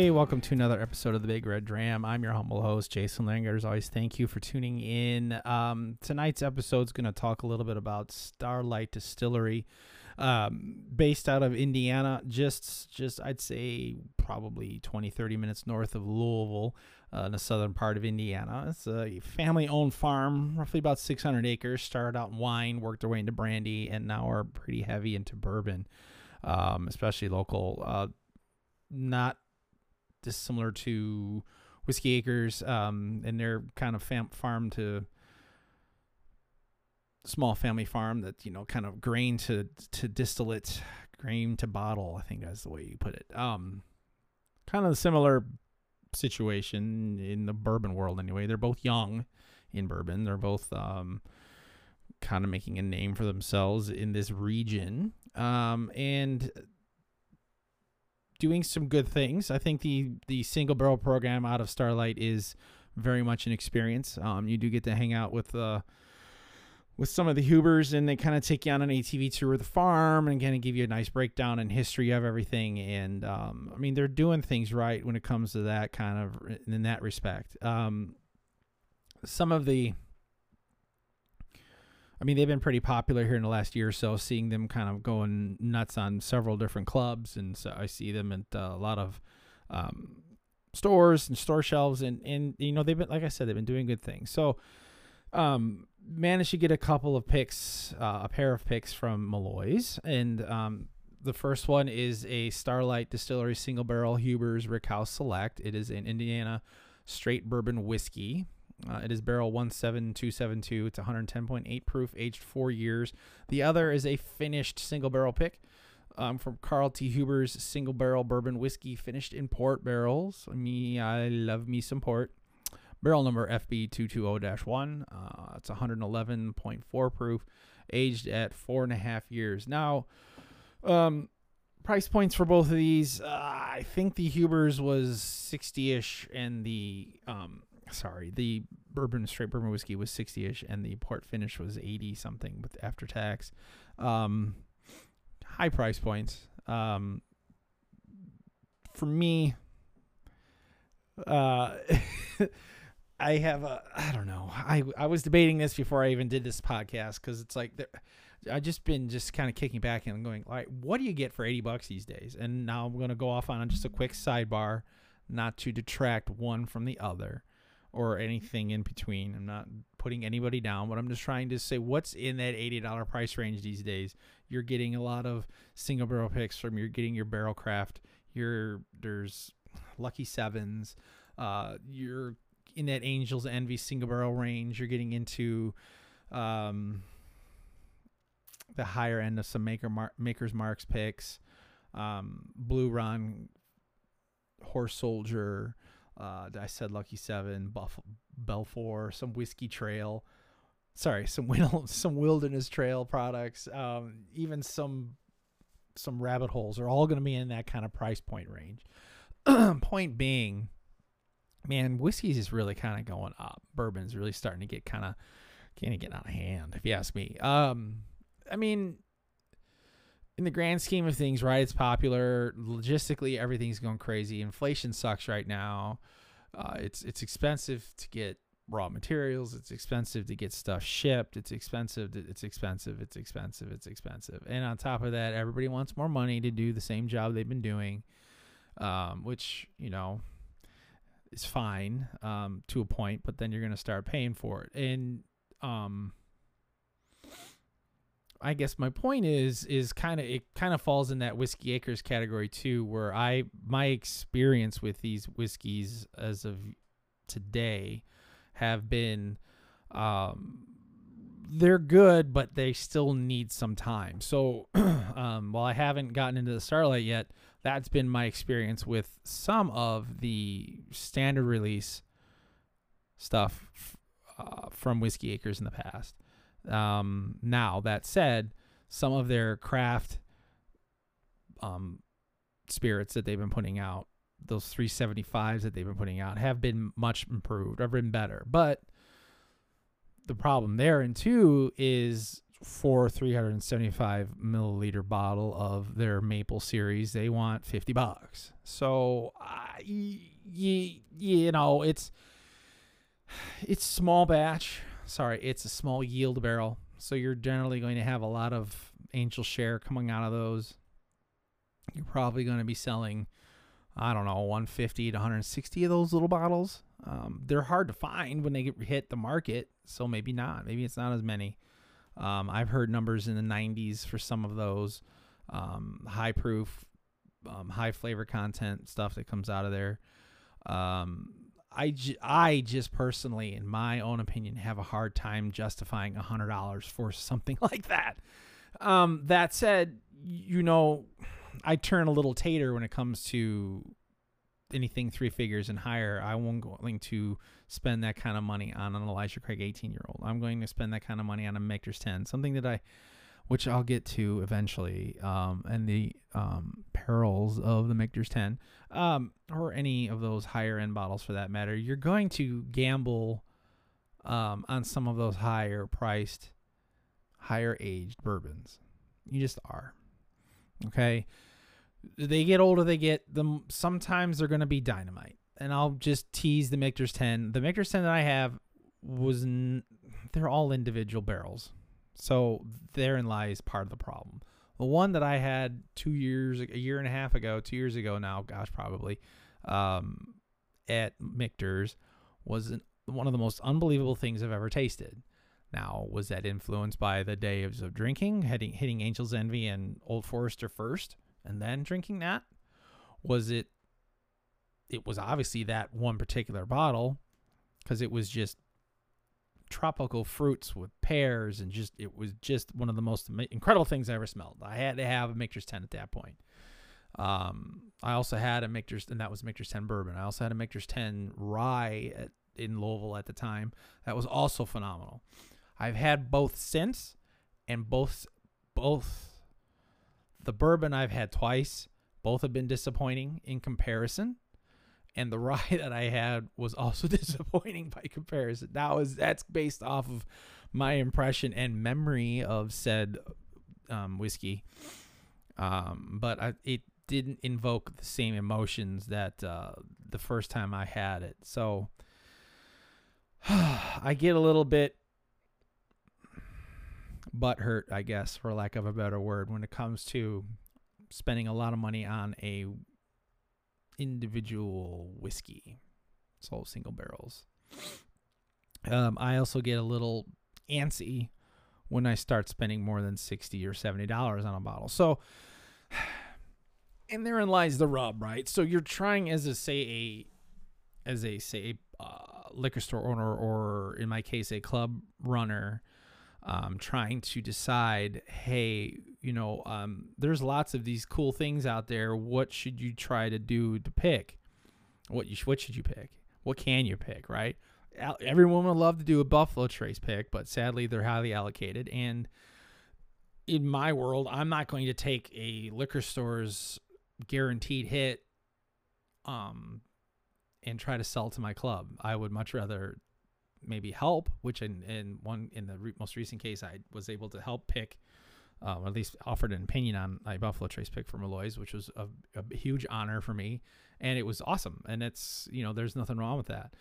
Hey, welcome to another episode of the Big Red Dram. I'm your humble host, Jason Langer. As always, thank you for tuning in. Um, tonight's episode is going to talk a little bit about Starlight Distillery, um, based out of Indiana, just, just I'd say probably 20, 30 minutes north of Louisville, uh, in the southern part of Indiana. It's a family-owned farm, roughly about 600 acres. Started out in wine, worked their way into brandy, and now are pretty heavy into bourbon, um, especially local. Uh, not dissimilar to Whiskey Acres, um, and they're kind of fam- farm to small family farm that you know kind of grain to to distillate, grain to bottle. I think that's the way you put it. Um, kind of similar situation in the bourbon world anyway. They're both young in bourbon. They're both um, kind of making a name for themselves in this region. Um, and doing some good things. I think the the single barrel program out of Starlight is very much an experience. Um, you do get to hang out with uh, with some of the Hubers, and they kind of take you on an ATV tour of the farm and kind of give you a nice breakdown and history of everything. And um, I mean, they're doing things right when it comes to that kind of in that respect. Um, some of the I mean, they've been pretty popular here in the last year or so, seeing them kind of going nuts on several different clubs. And so I see them at uh, a lot of um, stores and store shelves. And, and, you know, they've been, like I said, they've been doing good things. So, um, managed to get a couple of picks, uh, a pair of picks from Malloy's. And, um, the first one is a Starlight Distillery single barrel Huber's Rickhouse Select. It is an Indiana straight bourbon whiskey. Uh, it is barrel 17272. It's 110.8 proof, aged four years. The other is a finished single barrel pick um, from Carl T. Huber's single barrel bourbon whiskey, finished in port barrels. Me, I love me some port. Barrel number FB220 1. Uh, it's 111.4 proof, aged at four and a half years. Now, um, price points for both of these, uh, I think the Huber's was 60 ish, and the um, sorry, the bourbon straight bourbon whiskey was 60ish and the port finish was 80 something with after tax. Um, high price points. Um, for me, uh, I have a, I don't know. I, I was debating this before I even did this podcast because it's like, I just been just kind of kicking back and going, like, what do you get for 80 bucks these days? And now I'm to go off on just a quick sidebar, not to detract one from the other or anything in between. I'm not putting anybody down, but I'm just trying to say what's in that $80 price range these days. You're getting a lot of single barrel picks from you're getting your barrel craft. You're there's lucky sevens. Uh, you're in that Angels Envy single barrel range. You're getting into um, the higher end of some maker mar- makers marks picks. Um, Blue Run, Horse Soldier, uh, I said Lucky Seven, Buff Belfour, some Whiskey Trail. Sorry, some some Wilderness Trail products, um, even some some rabbit holes are all going to be in that kind of price point range. point being, man, whiskey's is really kind of going up. Bourbon's really starting to get kind of kind of getting out of hand, if you ask me. Um, I mean, in the grand scheme of things, right? It's popular. Logistically, everything's going crazy. Inflation sucks right now. Uh, it's it's expensive to get raw materials. It's expensive to get stuff shipped. It's expensive. To, it's expensive. It's expensive. It's expensive. And on top of that, everybody wants more money to do the same job they've been doing, um, which you know is fine um, to a point. But then you're going to start paying for it, and um, I guess my point is is kind of it kind of falls in that whiskey acres category too, where I my experience with these whiskeys as of today have been um, they're good, but they still need some time. So um, while I haven't gotten into the Starlight yet, that's been my experience with some of the standard release stuff uh, from Whiskey Acres in the past. Um, now. That said, some of their craft um, spirits that they've been putting out, those 375s that they've been putting out, have been much improved, have been better. But the problem there, and two, is for 375 milliliter bottle of their maple series they want 50 bucks. So uh, you, you know it's it's small batch sorry it's a small yield barrel so you're generally going to have a lot of angel share coming out of those. You're probably going to be selling i don't know 150 to 160 of those little bottles. Um, they're hard to find when they get, hit the market so maybe not. Maybe it's not as many. Um, I've heard numbers in the 90s for some of those um, high proof, um, high flavor content stuff that comes out of there. Um, I, just personally, in my own opinion, have a hard time justifying a hundred dollars for something like that. Um, that said, you know, I turn a little tater when it comes to anything three figures and higher. I won't going to spend that kind of money on an Elijah Craig 18 year old. I'm going to spend that kind of money on a Michter's 10, something that I, which I'll get to eventually, um, and the um, perils of the Michter's 10, um, or any of those higher end bottles for that matter. You're going to gamble um, on some of those higher priced, higher aged bourbons. You just are. Okay they get older, they get them. Sometimes they're going to be dynamite, and I'll just tease the Michter's ten. The Michter's ten that I have was n- they're all individual barrels, so therein lies part of the problem. The one that I had two years, a year and a half ago, two years ago now, gosh, probably, um, at Michter's was an, one of the most unbelievable things I've ever tasted. Now, was that influenced by the days of drinking, hitting, hitting Angel's Envy and Old Forester first? and then drinking that? Was it it was obviously that one particular bottle because it was just tropical fruits with pears and just it was just one of the most incredible things I ever smelled. I had to have a Michter's 10 at that point. Um, I also had a Michter's and that was Michter's 10 bourbon. I also had a Michter's 10 rye at, in Louisville at the time. That was also phenomenal. I've had both since and both both the bourbon I've had twice. Both have been disappointing in comparison. And the ride that I had was also disappointing by comparison. That was that's based off of my impression and memory of said um, whiskey. Um, but I, it didn't invoke the same emotions that uh, the first time I had it. So I get a little bit butt hurt, I guess, for lack of a better word, when it comes to spending a lot of money on a individual whiskey, It's all single barrels. Um, I also get a little antsy when I start spending more than sixty or seventy dollars on a bottle. So, and therein lies the rub, right? So you're trying as a say a as a say a uh, liquor store owner or in my case a club runner um, trying to decide, hey, you know, um, there's lots of these cool things out there. What should you try to do to pick? What you what should you pick? What can you pick? Right? Everyone would love to do a Buffalo Trace pick, but sadly they're highly allocated. And in my world, I'm not going to take a liquor store's guaranteed hit um and try to sell to my club. I would much rather maybe help, which in, in one in the re- most recent case, I was able to help pick, uh, or at least offered an opinion on a Buffalo Trace pick for Malloy's, which was a, a, huge honor for me, and it was awesome. And it's you know there's nothing wrong with that,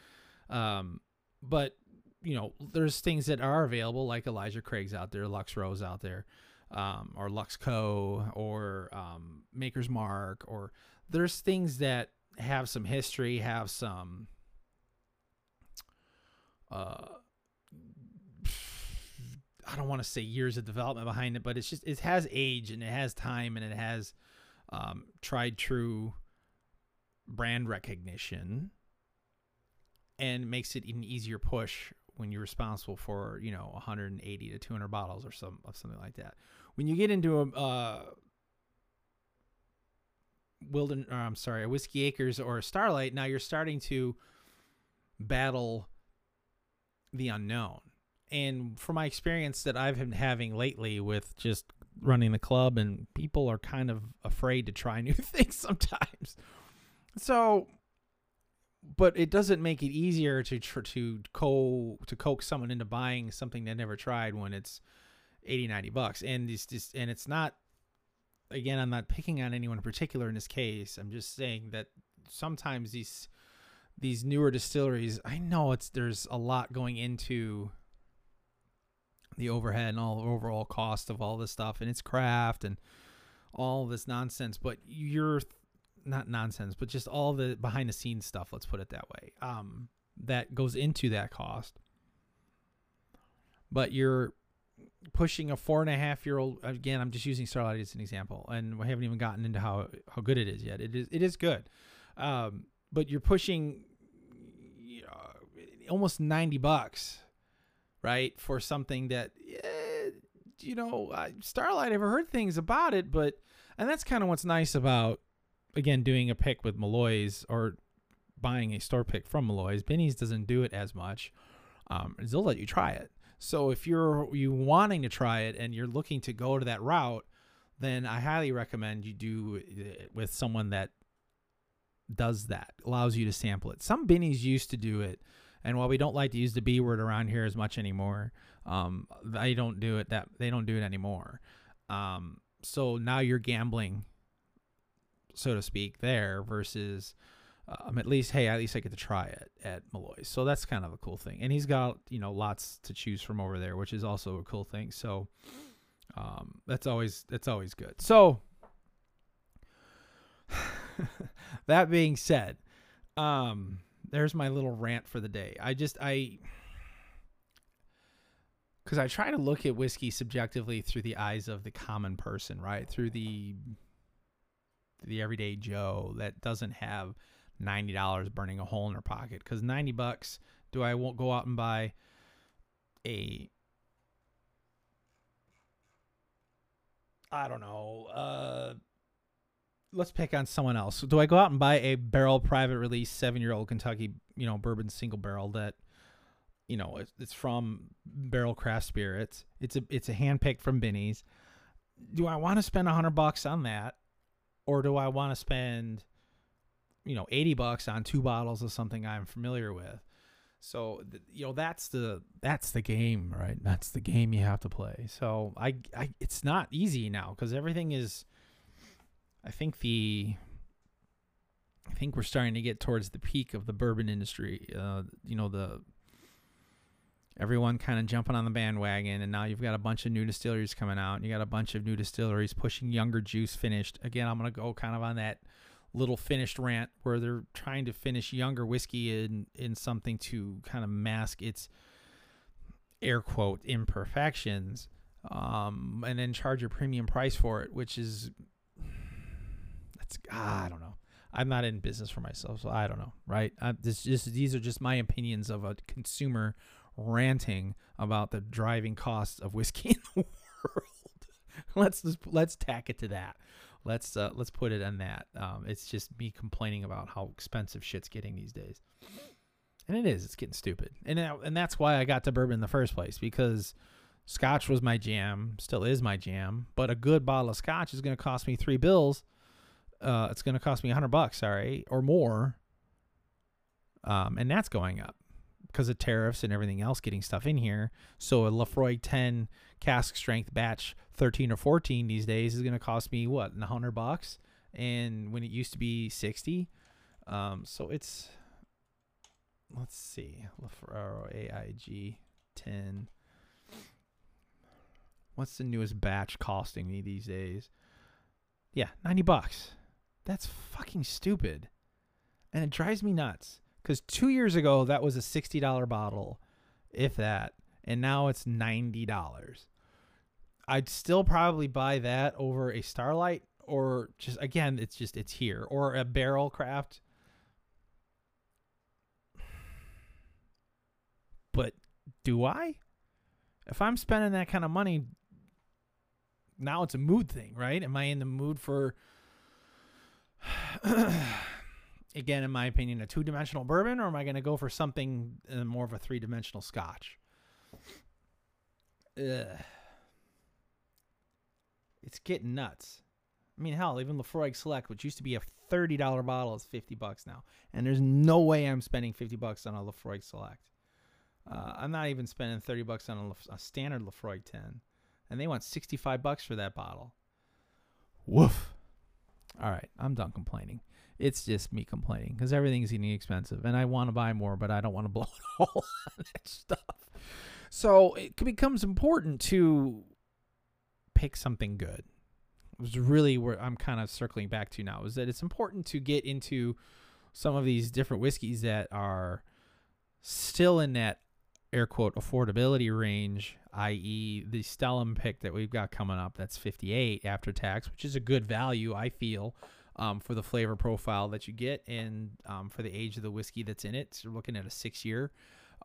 um, but you know there's things that are available like Elijah Craig's out there, Lux Row's out there, um, or Luxco or um, Maker's Mark, or there's things that have some history, have some uh, I don't want to say years of development behind it, but it's just it has age and it has time and it has um, tried true brand recognition and makes it an easier push when you're responsible for you know 180 to 200 bottles or some of something like that. When you get into a uh, Wilden, or I'm sorry, a Whiskey Acres or a Starlight, now you're starting to battle the unknown. And from my experience that I've been having lately with just running the club, and people are kind of afraid to try new things sometimes. So, but it doesn't make it easier to to co to coax someone into buying something they never tried when it's 80, 90 bucks. And these just and it's not again, I'm not picking on anyone in particular in this case. I'm just saying that sometimes these these newer distilleries, I know it's there's a lot going into the overhead and all overall cost of all this stuff and it's craft and all this nonsense, but you're not nonsense, but just all the behind the scenes stuff, let's put it that way. Um that goes into that cost. But you're pushing a four and a half year old again i'm just using starlight as an example and we haven't even gotten into how how good it is yet it is it is good um, but you're pushing almost 90 bucks right for something that eh, you know starlight i've heard things about it but and that's kind of what's nice about again doing a pick with malloy's or buying a store pick from malloy's Binny's doesn't do it as much um, they'll let you try it so if you're you wanting to try it and you're looking to go to that route, then I highly recommend you do it with someone that does that, allows you to sample it. Some Binny's used to do it, and while we don't like to use the B word around here as much anymore, um, they don't do it that they don't do it anymore. Um, so now you're gambling, so to speak, there versus um, at least hey, at least I get to try it at Malloy's. So that's kind of a cool thing. And he's got you know lots to choose from over there, which is also a cool thing. So um, that's always that's always good. So that being said, um, there's my little rant for the day. I just I because I try to look at whiskey subjectively through the eyes of the common person, right? Through the the everyday Joe that doesn't have ninety dollars burning a hole in her pocket. Because ninety bucks, do I won't go out and buy a I don't know. Uh, let's pick on someone else. Do I go out and buy a barrel private release seven year old Kentucky, you know, bourbon single barrel that, you know, it's, from Barrell Craft Spirits. It's a it's a hand picked from Binny's. Do I want to spend a hundred bucks on that, or do I want to spend you know 80 bucks on two bottles of something I'm familiar with. So you know that's the that's the game, right? That's the game you have to play. So I, I it's not easy now because everything is. I think the. I think we're starting to get towards the peak of the bourbon industry. Uh, you know the. Everyone kind of jumping on the bandwagon, and now you've got a bunch of new distilleries coming out. And you got a bunch of new distilleries pushing younger juice finished. Again, I'm gonna go kind of on that little finished rant where they're trying to finish younger whiskey in in something to kind of mask its air quote imperfections um, and then charge a premium price for it which is that's ah, I don't know I'm not in business for myself so I don't know right I, this just these are just my opinions of a consumer ranting about the driving costs of whiskey in the world let's just let's tack it to that let's uh, let's put it on that. Um, it's just me complaining about how expensive shit's getting these days, and it is. It's getting stupid, and and that's why I got to bourbon in the first place because Scotch was my jam, still is my jam. But a good bottle of Scotch is going to cost me three bills. Uh, it's going to cost me a hundred bucks, sorry, or more. Um, and that's going up because of tariffs and everything else getting stuff in here. So a Laphroaig 10 cask strength batch 13 or 14 these days is going to cost me what, a hundred bucks? And when it used to be 60. Um, so it's, let's see, Laphroaig AIG 10. What's the newest batch costing me these days? Yeah, 90 bucks. That's fucking stupid. And it drives me nuts because two years ago that was a sixty dollar bottle, if that, and now it's ninety dollars. I'd still probably buy that over a Starlight or just again, it's just it's here or a Barrell Craft. But do I? If I'm spending that kind of money, now it's a mood thing, right? Am I in the mood for again, in my opinion, a two dimensional bourbon, or am I going to go for something uh, more of a three dimensional scotch? Ugh. It's getting nuts. I mean, hell, even Laphroaig Select, which used to be a thirty dollar bottle, is fifty bucks now, and there's no way I'm spending fifty bucks on a Laphroaig Select. Uh, I'm not even spending thirty bucks on a, a standard Laphroaig ten. and they want 65 bucks for that bottle. Woof. All right, I'm done complaining. It's just me complaining because everything's getting expensive, and I want to buy more, but I don't want to blow it all on that stuff. So it becomes important to pick something good. It was really where I'm kind of circling back to now is that it's important to get into some of these different whiskeys that are still in that air quote affordability range, i.e., the Stellum pick that we've got coming up. That's 58 after tax, which is a good value, I feel, um, for the flavor profile that you get and um, for the age of the whiskey that's in it. So you're looking at a six year,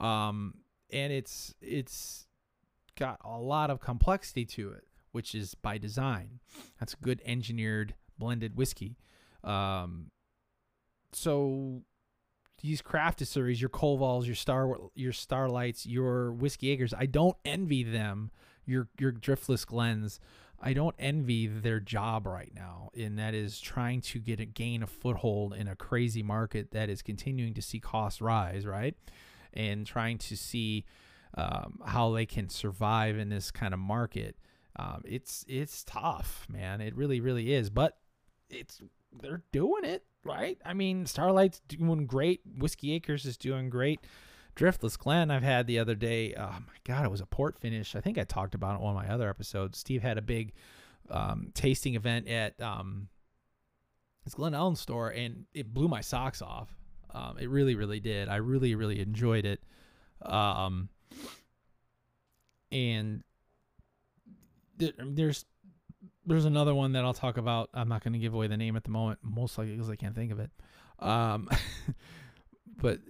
um, and it's it's got a lot of complexity to it, which is by design. That's good engineered blended whiskey. Um, so these craft distilleries, your Koval's, your Star, your Starlights, your Whiskey Acres, I don't envy them. Your your Driftless Glens, I don't envy their job right now, and that is trying to get a gain a foothold in a crazy market that is continuing to see costs rise, right, and trying to see um, how they can survive in this kind of market. Um, it's it's tough, man. It really really is, but it's they're doing it right. I mean, Starlight's doing great. Whiskey Acres is doing great. Driftless Glen I've had the other day. Oh my god, it was a port finish. I think I talked about it in one of my other episodes. Steve had a big um, tasting event at um, his Glen Ellyn store, and it blew my socks off. Um, it really, really did. I really, really enjoyed it. Um, and there's there's another one that I'll talk about. I'm not going to give away the name at the moment, most likely because I can't think of it. Um, but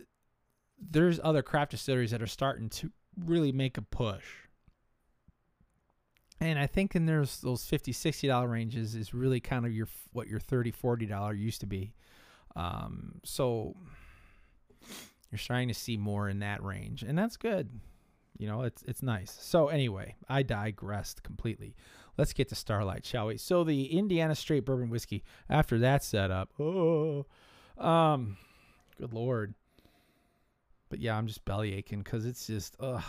there's other craft distilleries that are starting to really make a push. And I think in there's those 50 60 dollar ranges is really kind of your what your 30 40 dollar used to be. Um, so you're starting to see more in that range, and that's good. You know, it's it's nice. So anyway, I digressed completely. Let's get to Starlight, shall we? So the Indiana Straight Bourbon Whiskey. After that setup, oh, um, good lord. But yeah, I'm just belly aching because it's just, ugh.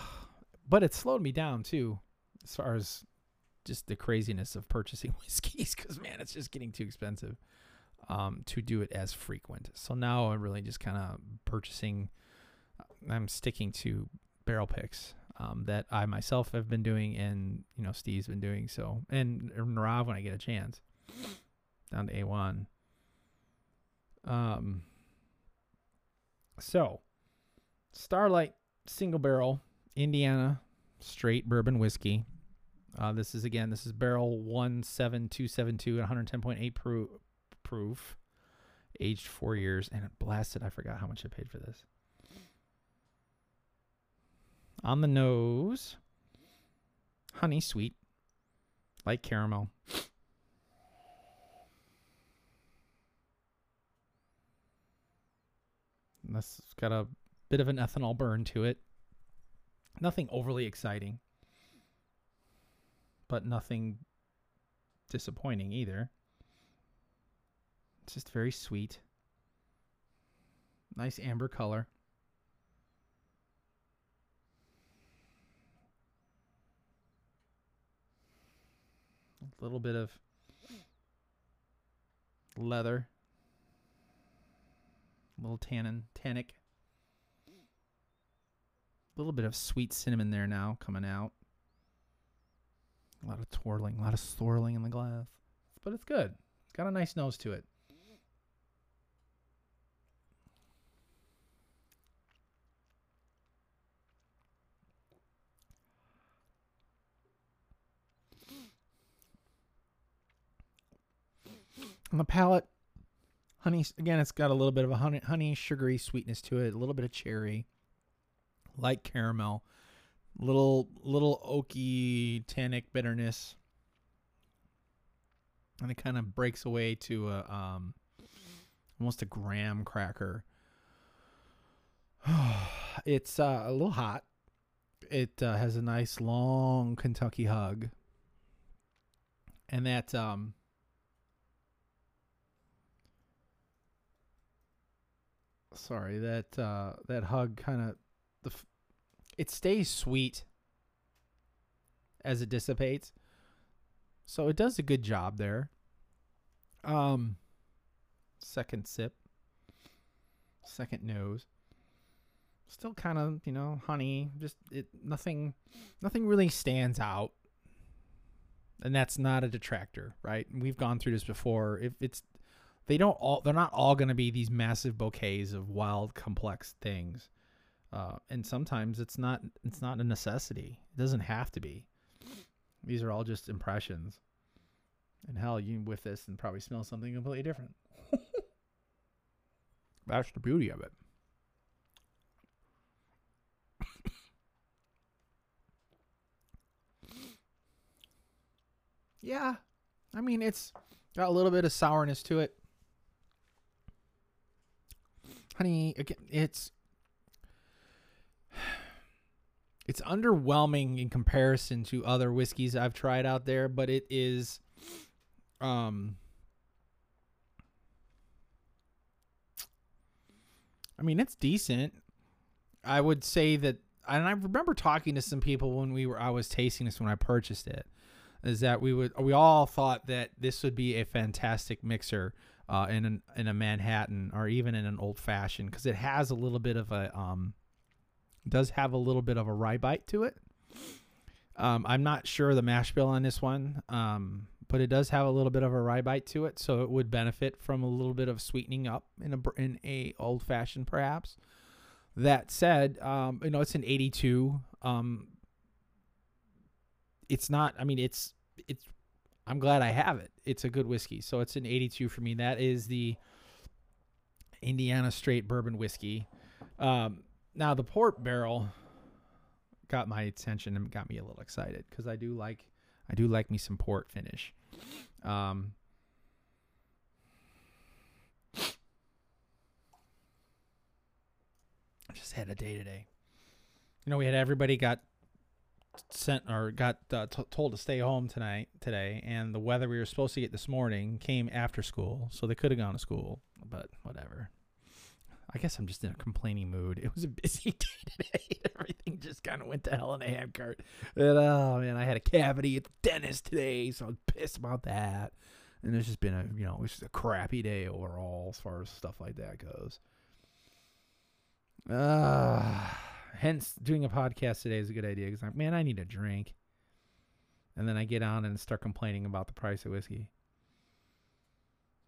But it slowed me down too, as far as just the craziness of purchasing whiskeys. Because man, it's just getting too expensive um, to do it as frequent. So now I'm really just kind of purchasing. I'm sticking to barrel picks um, that I myself have been doing, and you know Steve's been doing so, and Narav when I get a chance, down to A one. Um. So, Starlight single barrel Indiana straight bourbon whiskey. Uh, this is again, this is barrel one seven two seven two, 110.8 proof, proof, aged four years, and it blasted. I forgot how much I paid for this on the nose, honey sweet, light caramel. This has got a bit of an ethanol burn to it. Nothing overly exciting, but nothing disappointing either. It's just very sweet. Nice amber color. A little bit of leather. A little tannin, tannic. A little bit of sweet cinnamon there now coming out. A lot of twirling, a lot of swirling in the glass. But it's good. It's got a nice nose to it. On the palate, honey again, it's got a little bit of a honey, honey sugary sweetness to it, a little bit of cherry, light caramel, little little oaky tannic bitterness, and it kind of breaks away to a um, almost a graham cracker. it's uh, a little hot. It uh, has a nice long Kentucky hug, and that um, sorry that uh, that hug kind of the f- it stays sweet as it dissipates. So it does a good job there. Um second sip. Second nose. Still kind of, you know, honey, just it nothing nothing really stands out. And that's not a detractor, right? We've gone through this before. If it's they don't all they're not all going to be these massive bouquets of wild complex things. Uh, and sometimes it's not it's not a necessity. It doesn't have to be. These are all just impressions. And hell you with this and probably smell something completely different. That's the beauty of it. Yeah. I mean it's got a little bit of sourness to it honey again it's it's underwhelming in comparison to other whiskeys I've tried out there, but it is um I mean, it's decent. I would say that and I remember talking to some people when we were I was tasting this when I purchased it is that we would we all thought that this would be a fantastic mixer uh, in an, in a Manhattan or even in an old fashioned because it has a little bit of a um, does have a little bit of a rye bite to it. Um, I'm not sure the mash bill on this one, um, but it does have a little bit of a rye bite to it, so it would benefit from a little bit of sweetening up in a in a old fashioned perhaps. That said, um, you know it's an 82. Um, it's not. I mean, it's it's I'm glad I have it. It's a good whiskey. So it's an 82 for me. That is the Indiana Straight Bourbon Whiskey. Um, now the port barrel got my attention and got me a little excited because I do like I do like me some port finish. Um, I just had a day today. You know, we had everybody got sent or got uh, t- told to stay home tonight today and the weather we were supposed to get this morning came after school so they could have gone to school but whatever. I guess i'm just in a complaining mood. It was a busy day today. Everything just kind of went to hell in a handcart. And oh man i had a cavity at the dentist today so I'm pissed about that. And it's just been a you know it's just a crappy day overall as far as stuff like that goes. Uh hence doing a podcast today is a good idea because I'm man, I need a drink. And then I get on and start complaining about the price of whiskey.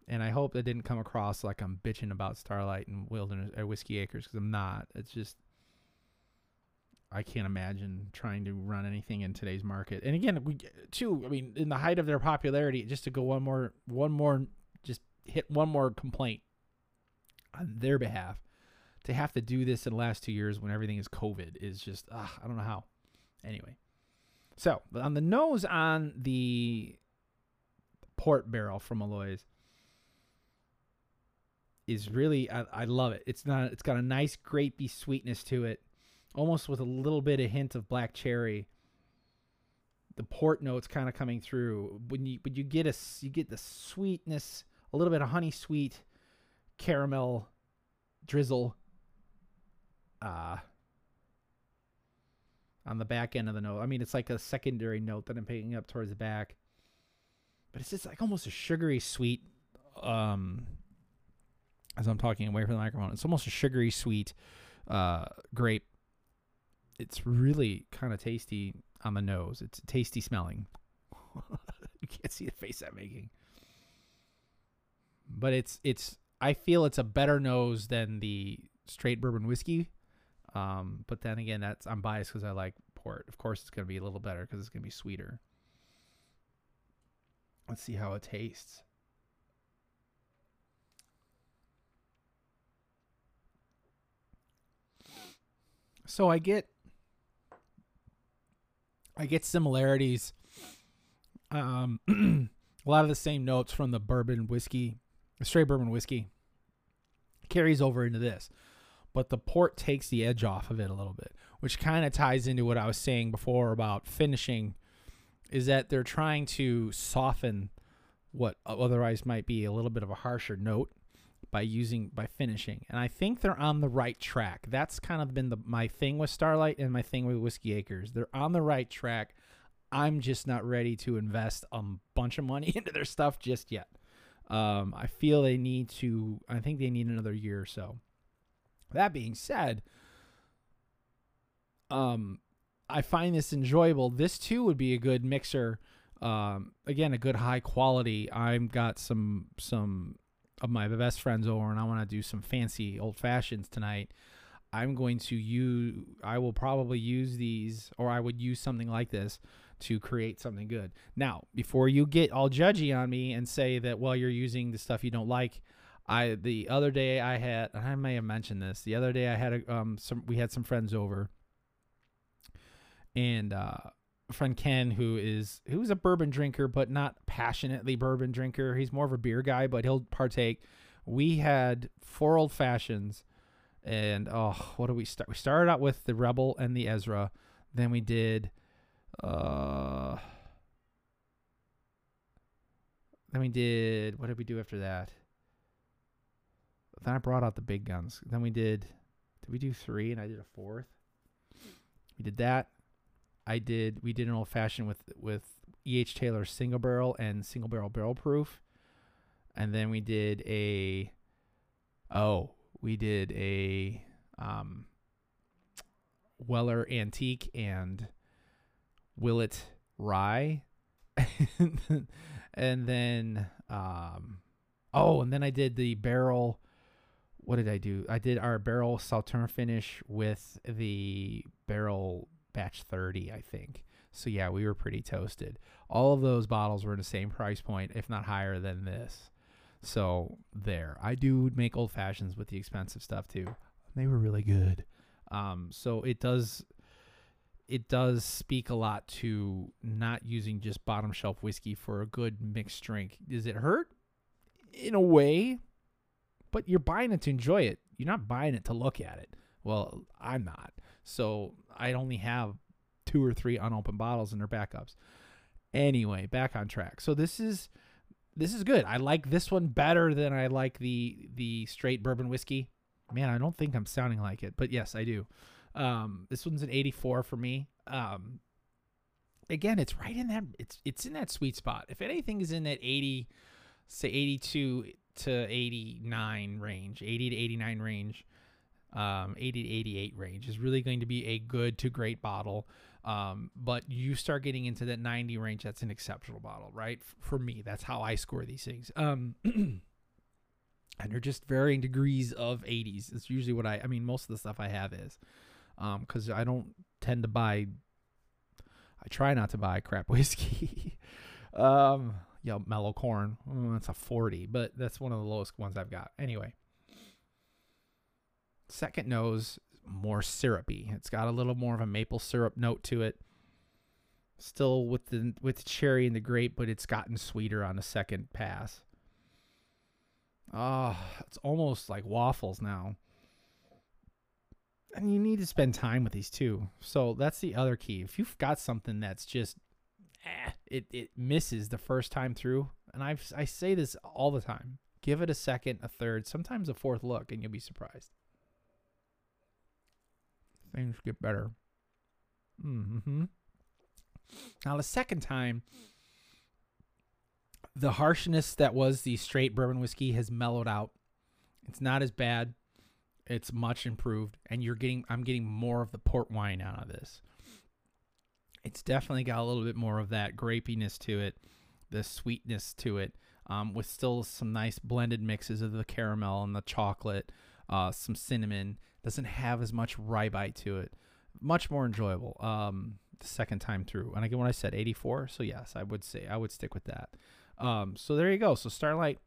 And I hope that didn't come across like I'm bitching about Starlight and Wilderness or Whiskey Acres because I'm not. It's just I can't imagine trying to run anything in today's market. And again, we too. I mean, in the height of their popularity, just to go one more, one more, just hit one more complaint on their behalf to have to do this in the last two years when everything is COVID is just, uh, I don't know how. Anyway, so on the nose on the port barrel from Alois is really, I, I love it. It's not, it's got a nice grapey sweetness to it, almost with a little bit of hint of black cherry. The port notes kind of coming through when you, but you get a, you get the sweetness, a little bit of honey sweet caramel drizzle uh on the back end of the note. I mean, it's like a secondary note that I'm picking up towards the back. But it's just like almost a sugary sweet um as I'm talking away from the microphone. It's almost a sugary sweet uh grape. It's really kind of tasty on the nose. It's tasty smelling. you can't see the face I'm making. But it's it's I feel it's a better nose than the straight bourbon whiskey um, but then again, that's I'm biased because I like port. Of course, it's gonna be a little better because it's gonna be sweeter. Let's see how it tastes. So I get I get similarities. Um, a lot of the same notes from the bourbon whiskey, straight bourbon whiskey, carries over into this but the port takes the edge off of it a little bit, which kind of ties into what I was saying before about finishing is that they're trying to soften what otherwise might be a little bit of a harsher note by using by finishing and i think they're on the right track that's kind of been the my thing with starlight and my thing with whiskey acres they're on the right track I'm just not ready to invest a bunch of money into their stuff just yet. Um, I feel they need to. I think they need another year or so. That being said, um, I find this enjoyable. This too would be a good mixer. Um, again, a good high quality. I've got some some of my best friends over, and I want to do some fancy old fashions tonight. I'm going to use. I will probably use these, or I would use something like this to create something good. Now, before you get all judgy on me and say that well you're using the stuff you don't like, I the other day I had I may have mentioned this. The other day I had a, um some we had some friends over and uh friend Ken who is who's a bourbon drinker but not passionately bourbon drinker. He's more of a beer guy, but he'll partake. We had four old fashions and oh, what do we start? We started out with the Rebel and the Ezra. Then we did uh then we did what did we do after that? Then I brought out the big guns. Then we did did we do 3 and I did a fourth? We did that. I did we did an old fashioned with with EH Taylor single barrel and single barrel barrel proof. And then we did a oh, we did a um Weller antique and Willet rye. and then um oh, and then I did the barrel what did I do? I did our barrel Sauternes finish with the barrel batch 30, I think. So yeah, we were pretty toasted. All of those bottles were in the same price point, if not higher than this. So there, I do make old fashions with the expensive stuff too. They were really good. Um, so it does, it does speak a lot to not using just bottom shelf whiskey for a good mixed drink. Does it hurt? In a way, but you're buying it to enjoy it. You're not buying it to look at it. Well, I'm not. So I only have two or three unopened bottles and their backups. Anyway, back on track. So this is this is good. I like this one better than I like the the straight bourbon whiskey. Man, I don't think I'm sounding like it, but yes, I do. Um, this one's an 84 for me. Um, again, it's right in that it's it's in that sweet spot. If anything is in that 80, say 82 to 89 range, 80 to 89 range, um, 80 to 88 range is really going to be a good to great bottle. Um, but you start getting into that 90 range, that's an exceptional bottle, right? For me, that's how I score these things. Um, and they're just varying degrees of 80s. It's usually what I, I mean, most of the stuff I have is, um, cause I don't tend to buy, I try not to buy crap whiskey. um, yeah, mellow corn. Oh, that's a 40, but that's one of the lowest ones I've got. Anyway, second nose more syrupy. It's got a little more of a maple syrup note to it. Still with the with the cherry and the grape, but it's gotten sweeter on the second pass. Oh, it's almost like waffles now. And you need to spend time with these too. So that's the other key. If you've got something that's just eh, it it misses the first time through, and I I say this all the time. Give it a second, a third, sometimes a fourth look, and you'll be surprised things get better. Mm-hmm. Now the second time, the harshness that was the straight bourbon whiskey has mellowed out. It's not as bad. It's much improved, and you're getting. I'm getting more of the port wine out of this. It's definitely got a little bit more of that grapiness to it, the sweetness to it, um, with still some nice blended mixes of the caramel and the chocolate, uh, some cinnamon, doesn't have as much bite to it. Much more enjoyable. Um, the second time through, and again, when I said 84, so yes, I would say I would stick with that. Um, so there you go. So Starlight,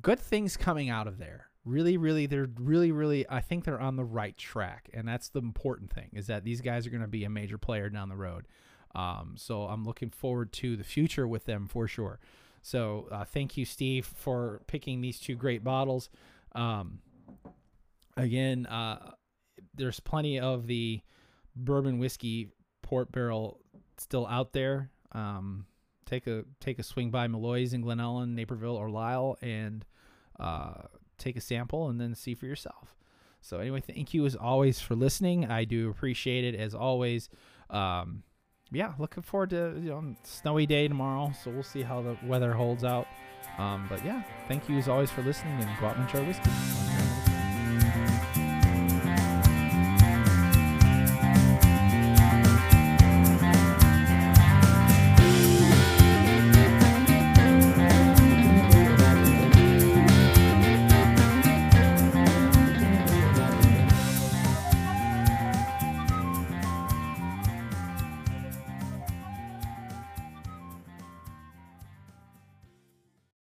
good things coming out of there. Really, really, they're really, really. I think they're on the right track, and that's the important thing. Is that these guys are going to be a major player down the road. Um, so I'm looking forward to the future with them for sure. So uh, thank you, Steve, for picking these two great bottles. Um, again, uh, there's plenty of the bourbon whiskey port barrel still out there. Um, take a take a swing by Malloy's in Glen Ellyn, Naperville, or Lisle and uh, take a sample, and then see for yourself. So anyway, thank you as always for listening. I do appreciate it as always. Um, yeah, looking forward to you know snowy day tomorrow. So we'll see how the weather holds out. Um, but yeah, thank you as always for listening and go out and enjoy whiskey.